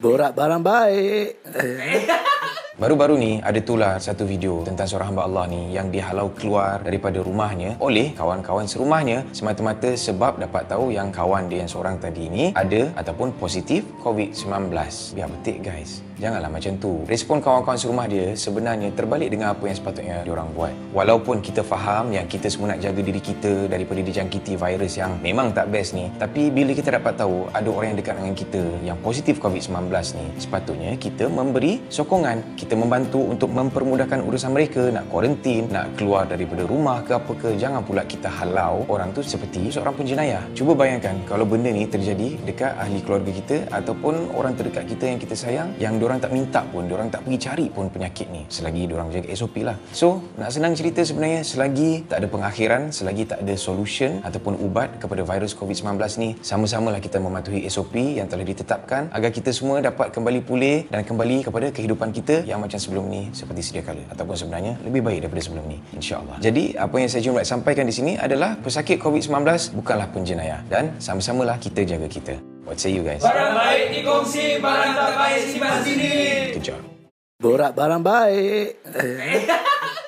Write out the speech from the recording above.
Borak barang baik. Baru-baru ni ada tular satu video tentang seorang hamba Allah ni yang dihalau keluar daripada rumahnya oleh kawan-kawan serumahnya semata-mata sebab dapat tahu yang kawan dia yang seorang tadi ni ada ataupun positif COVID-19. Biar betik guys. Janganlah macam tu. Respon kawan-kawan serumah dia sebenarnya terbalik dengan apa yang sepatutnya diorang buat. Walaupun kita faham yang kita semua nak jaga diri kita daripada dijangkiti virus yang memang tak best ni, tapi bila kita dapat tahu ada orang yang dekat dengan kita yang positif COVID-19 ni, sepatutnya kita memberi sokongan. Kita membantu untuk mempermudahkan urusan mereka nak kuarantin, nak keluar daripada rumah ke apa ke. Jangan pula kita halau orang tu seperti seorang penjenayah. Cuba bayangkan kalau benda ni terjadi dekat ahli keluarga kita ataupun orang terdekat kita yang kita sayang yang tak minta pun, diorang tak pergi cari pun penyakit ni selagi diorang jaga SOP lah. So, nak senang cerita sebenarnya selagi tak ada pengakhiran, selagi tak ada solution ataupun ubat kepada virus COVID-19 ni, sama-samalah kita mematuhi SOP yang telah ditetapkan agar kita semua dapat kembali pulih dan kembali kepada kehidupan kita yang macam sebelum ni seperti sedia kala ataupun sebenarnya lebih baik daripada sebelum ni insyaAllah. Jadi, apa yang saya nak sampaikan di sini adalah pesakit COVID-19 bukanlah penjenayah dan sama-samalah kita jaga kita. What say you guys? Barang baik dikongsi, barang tak baik simpan sendiri. Good job. Borak barang baik.